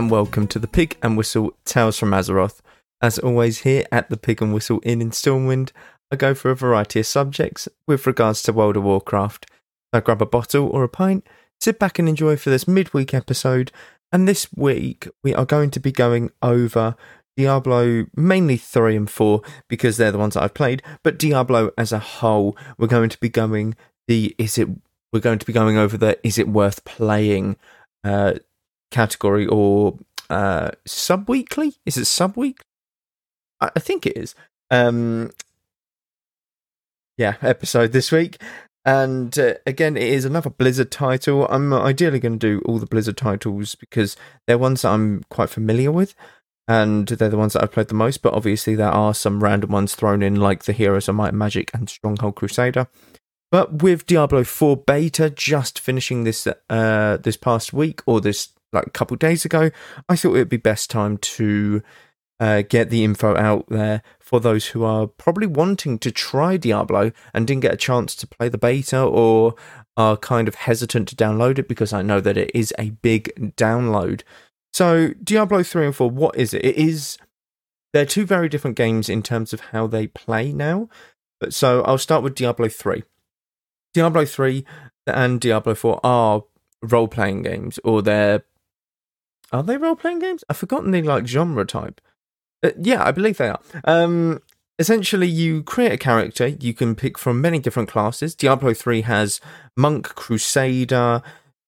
And welcome to the Pig and Whistle Tales from Azeroth. As always, here at the Pig and Whistle Inn in Stormwind, I go for a variety of subjects with regards to World of Warcraft. I grab a bottle or a pint, sit back and enjoy for this midweek episode. And this week, we are going to be going over Diablo mainly 3 and 4 because they're the ones that I've played, but Diablo as a whole, we're going to be going the is it we're going to be going over the is it worth playing uh, category or uh, sub weekly? Is it sub week? I, I think it is. Um, yeah, episode this week. And uh, again, it is another Blizzard title. I'm ideally going to do all the Blizzard titles because they're ones that I'm quite familiar with and they're the ones that I've played the most. But obviously, there are some random ones thrown in, like the Heroes of Might and Magic and Stronghold Crusader. But with Diablo 4 beta just finishing this uh, this past week or this like a couple days ago, I thought it would be best time to uh, get the info out there for those who are probably wanting to try Diablo and didn't get a chance to play the beta or are kind of hesitant to download it because I know that it is a big download. So, Diablo 3 and 4, what is it? It is. They're two very different games in terms of how they play now. But so I'll start with Diablo 3. Diablo 3 and Diablo 4 are role playing games, or they're. Are they role playing games? I've forgotten the like genre type. Uh, yeah, I believe they are. Um, essentially, you create a character. You can pick from many different classes. Diablo 3 has Monk, Crusader,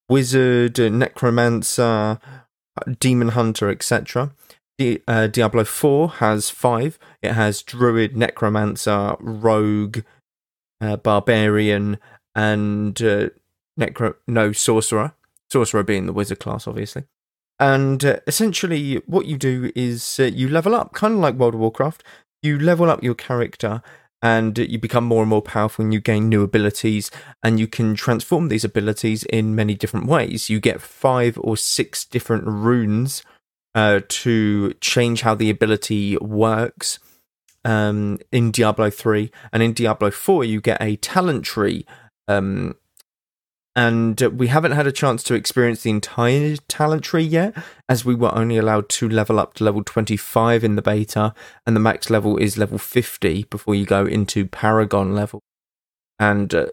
Wizard, Necromancer, Demon Hunter, etc. Di- uh, Diablo 4 has five. It has Druid, Necromancer, Rogue, uh, Barbarian, and uh, Necro. No, Sorcerer. Sorcerer being the Wizard class, obviously. And uh, essentially, what you do is uh, you level up, kind of like World of Warcraft. You level up your character and you become more and more powerful and you gain new abilities and you can transform these abilities in many different ways. You get five or six different runes uh, to change how the ability works um, in Diablo 3. And in Diablo 4, you get a talent tree um, and we haven't had a chance to experience the entire talent tree yet, as we were only allowed to level up to level 25 in the beta, and the max level is level 50 before you go into Paragon level. And uh,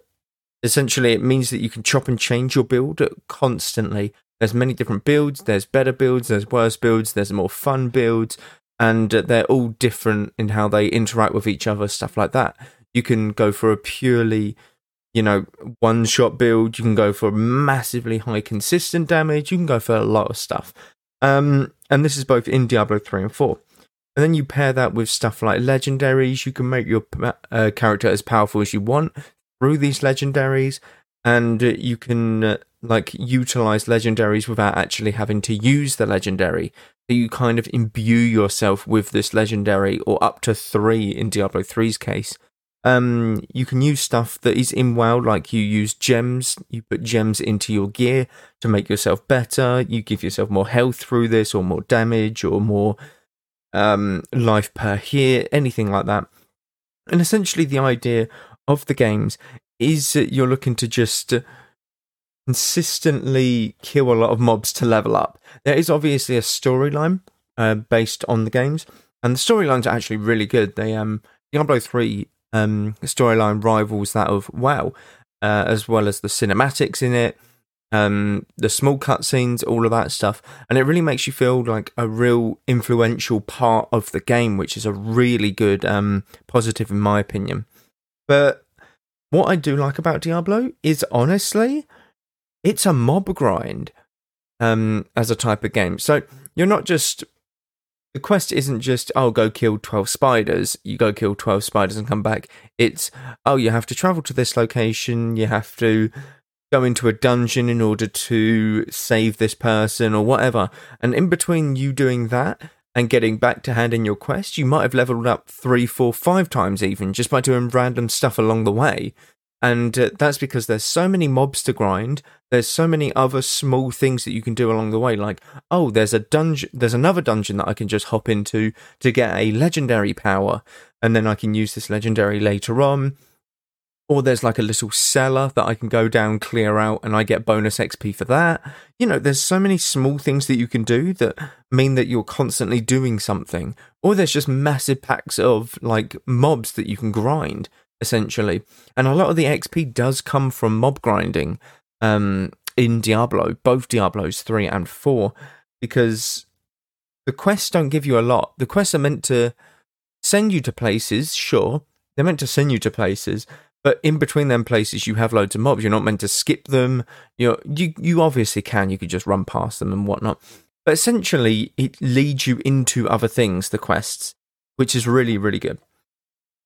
essentially, it means that you can chop and change your build constantly. There's many different builds, there's better builds, there's worse builds, there's more fun builds, and uh, they're all different in how they interact with each other, stuff like that. You can go for a purely you know, one shot build. You can go for massively high consistent damage. You can go for a lot of stuff. Um, and this is both in Diablo 3 and 4. And then you pair that with stuff like legendaries. You can make your uh, character as powerful as you want through these legendaries. And you can uh, like utilize legendaries without actually having to use the legendary. So you kind of imbue yourself with this legendary, or up to three in Diablo 3's case um, you can use stuff that is in WoW, like you use gems. You put gems into your gear to make yourself better. You give yourself more health through this, or more damage, or more um, life per hit, anything like that. And essentially, the idea of the games is that you're looking to just consistently kill a lot of mobs to level up. There is obviously a storyline uh, based on the games, and the storylines are actually really good. They um Diablo three um, storyline rivals that of WoW, uh, as well as the cinematics in it, um, the small cutscenes, all of that stuff, and it really makes you feel like a real influential part of the game, which is a really good um, positive in my opinion. But what I do like about Diablo is honestly, it's a mob grind um, as a type of game. So you're not just the quest isn't just oh go kill 12 spiders. You go kill 12 spiders and come back. It's oh you have to travel to this location. You have to go into a dungeon in order to save this person or whatever. And in between you doing that and getting back to hand in your quest you might have leveled up three four five times even just by doing random stuff along the way and uh, that's because there's so many mobs to grind there's so many other small things that you can do along the way like oh there's a dungeon there's another dungeon that i can just hop into to get a legendary power and then i can use this legendary later on or there's like a little cellar that I can go down, clear out, and I get bonus XP for that. You know, there's so many small things that you can do that mean that you're constantly doing something. Or there's just massive packs of like mobs that you can grind, essentially. And a lot of the XP does come from mob grinding um, in Diablo, both Diablos 3 and 4, because the quests don't give you a lot. The quests are meant to send you to places, sure. They're meant to send you to places, but in between them places, you have loads of mobs. You're not meant to skip them. You you you obviously can. You could just run past them and whatnot. But essentially, it leads you into other things. The quests, which is really really good.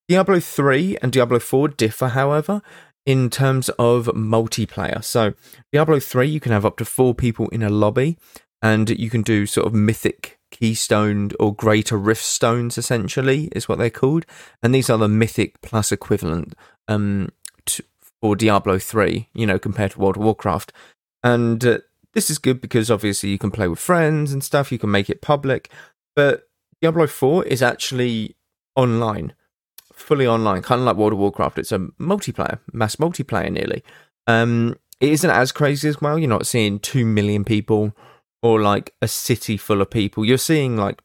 Diablo three and Diablo four differ, however, in terms of multiplayer. So Diablo three, you can have up to four people in a lobby, and you can do sort of mythic keystone or greater rift stones essentially is what they're called and these are the mythic plus equivalent um, to, for Diablo 3, you know, compared to World of Warcraft. And uh, this is good because obviously you can play with friends and stuff, you can make it public. But Diablo 4 is actually online, fully online, kind of like World of Warcraft. It's a multiplayer, mass multiplayer nearly. Um, it isn't as crazy as well. You're not seeing 2 million people or like a city full of people. You're seeing like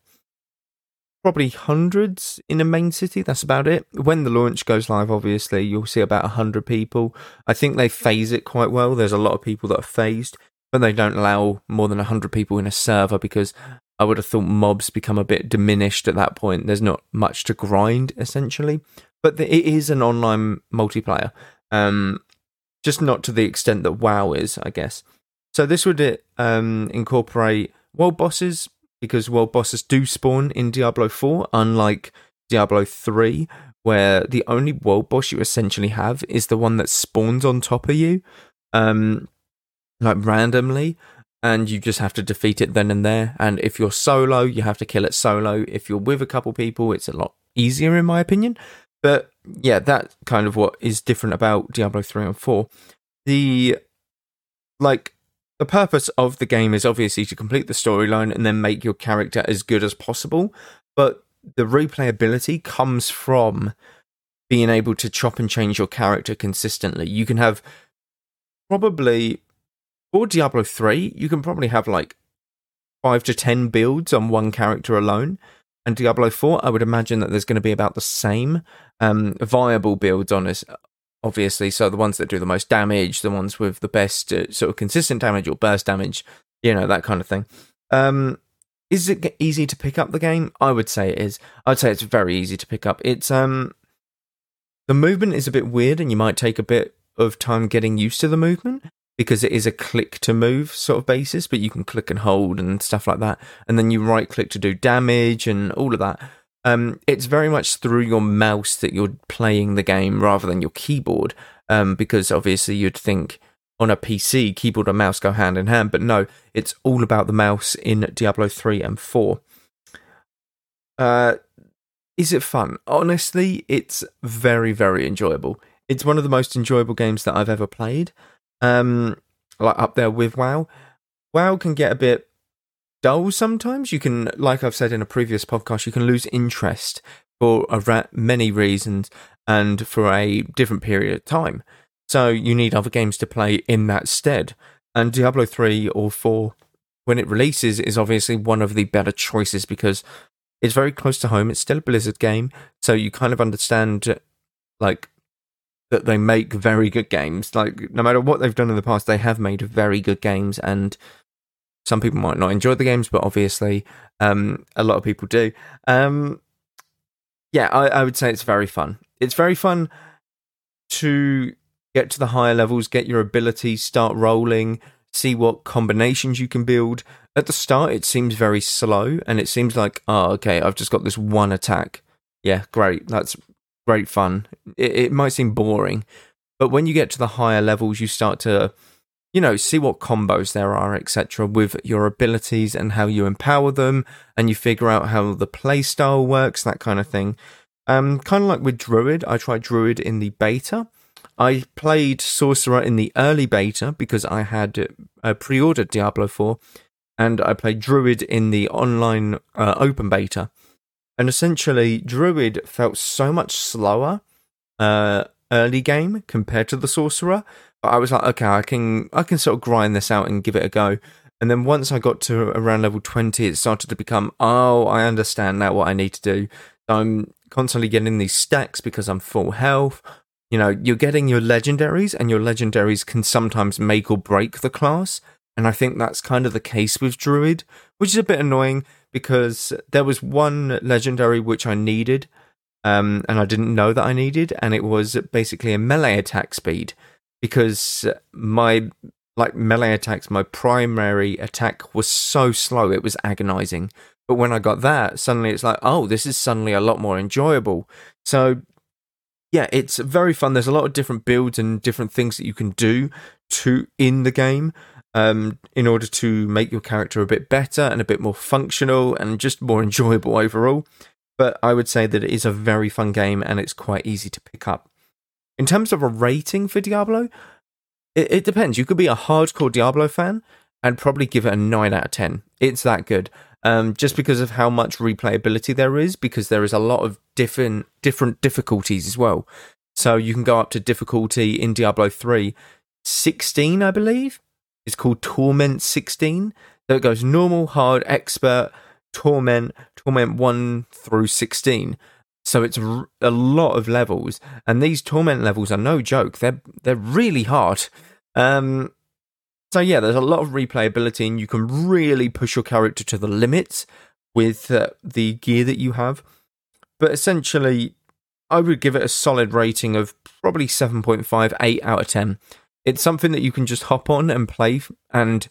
probably hundreds in a main city. That's about it. When the launch goes live, obviously, you'll see about 100 people. I think they phase it quite well. There's a lot of people that are phased, but they don't allow more than 100 people in a server because I would have thought mobs become a bit diminished at that point. There's not much to grind, essentially. But it is an online multiplayer. Um, just not to the extent that WoW is, I guess. So this would um, incorporate world bosses, because world bosses do spawn in Diablo 4, unlike Diablo 3, where the only world boss you essentially have is the one that spawns on top of you, um, like randomly, and you just have to defeat it then and there. And if you're solo, you have to kill it solo. If you're with a couple people, it's a lot easier, in my opinion. But yeah, that kind of what is different about Diablo 3 and 4. The like the purpose of the game is obviously to complete the storyline and then make your character as good as possible. But the replayability comes from being able to chop and change your character consistently. You can have probably for Diablo 3, you can probably have like five to ten builds on one character alone. And Diablo 4, I would imagine that there's going to be about the same um, viable builds on us obviously. So the ones that do the most damage, the ones with the best uh, sort of consistent damage or burst damage, you know, that kind of thing. Um, is it easy to pick up the game? I would say it is. I'd say it's very easy to pick up. It's um, the movement is a bit weird, and you might take a bit of time getting used to the movement because it is a click to move sort of basis, but you can click and hold and stuff like that, and then you right click to do damage and all of that um, it's very much through your mouse that you're playing the game rather than your keyboard. Um, because obviously you'd think on a PC, keyboard and mouse go hand in hand, but no, it's all about the mouse in Diablo 3 and 4. Uh, is it fun? Honestly, it's very, very enjoyable. It's one of the most enjoyable games that I've ever played. Um, like up there with WoW. WoW can get a bit dull sometimes. You can, like I've said in a previous podcast, you can lose interest for a ra- many reasons and for a different period of time. So you need other games to play in that stead. And Diablo 3 or 4, when it releases, is obviously one of the better choices because it's very close to home. It's still a Blizzard game. So you kind of understand, like, that they make very good games. Like, no matter what they've done in the past, they have made very good games. And some people might not enjoy the games, but obviously, um, a lot of people do. Um, yeah, I, I would say it's very fun. It's very fun to get to the higher levels, get your abilities, start rolling, see what combinations you can build. At the start, it seems very slow, and it seems like, oh, okay, I've just got this one attack. Yeah, great. That's great fun. It, it might seem boring, but when you get to the higher levels, you start to you know, see what combos there are, etc., with your abilities and how you empower them, and you figure out how the playstyle works, that kind of thing. Um, kind of like with Druid, I tried Druid in the beta. I played Sorcerer in the early beta because I had uh, pre-ordered Diablo 4, and I played Druid in the online uh, open beta. And essentially, Druid felt so much slower uh, early game compared to the sorcerer. But I was like, okay, I can I can sort of grind this out and give it a go. And then once I got to around level 20, it started to become, oh, I understand now what I need to do. I'm constantly getting these stacks because I'm full health. You know, you're getting your legendaries, and your legendaries can sometimes make or break the class. And I think that's kind of the case with Druid, which is a bit annoying because there was one legendary which I needed, um, and I didn't know that I needed, and it was basically a melee attack speed because my like melee attacks, my primary attack was so slow, it was agonizing. But when I got that, suddenly it's like, oh, this is suddenly a lot more enjoyable. So, yeah, it's very fun. There's a lot of different builds and different things that you can do to in the game um, in order to make your character a bit better and a bit more functional and just more enjoyable overall. But I would say that it is a very fun game and it's quite easy to pick up. In terms of a rating for Diablo, it, it depends. You could be a hardcore Diablo fan and probably give it a 9 out of 10. It's that good. Um, just because of how much replayability there is, because there is a lot of different different difficulties as well. So you can go up to difficulty in Diablo 3, 16, I believe. It's called Torment 16. So it goes normal, hard, expert, torment, torment 1 through 16. So it's a lot of levels, and these torment levels are no joke. They're they're really hard. Um, so yeah, there's a lot of replayability, and you can really push your character to the limits with uh, the gear that you have. But essentially, I would give it a solid rating of probably 7.5, 8 out of 10. It's something that you can just hop on and play and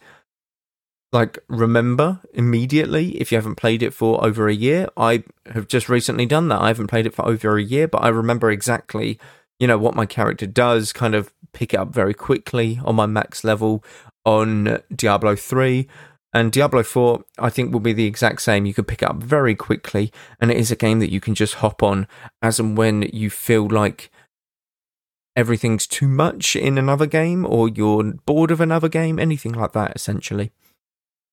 like remember immediately if you haven't played it for over a year. I have just recently done that. I haven't played it for over a year, but I remember exactly, you know, what my character does, kind of pick it up very quickly on my max level on Diablo 3. And Diablo 4, I think, will be the exact same. You can pick it up very quickly, and it is a game that you can just hop on as and when you feel like everything's too much in another game or you're bored of another game, anything like that, essentially.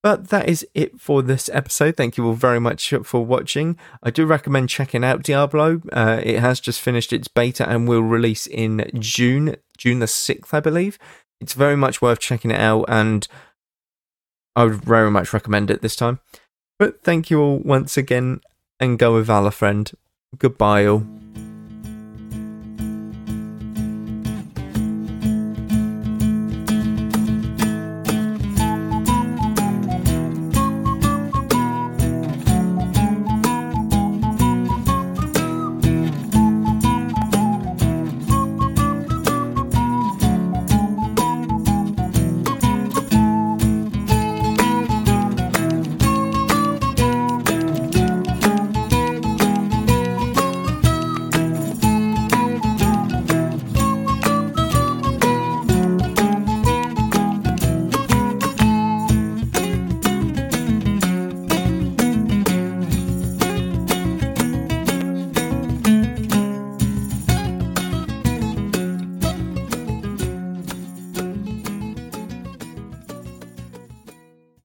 But that is it for this episode. Thank you all very much for watching. I do recommend checking out Diablo. Uh, it has just finished its beta and will release in June, June the 6th, I believe. It's very much worth checking it out, and I would very much recommend it this time. But thank you all once again, and go with Valor, friend. Goodbye, all.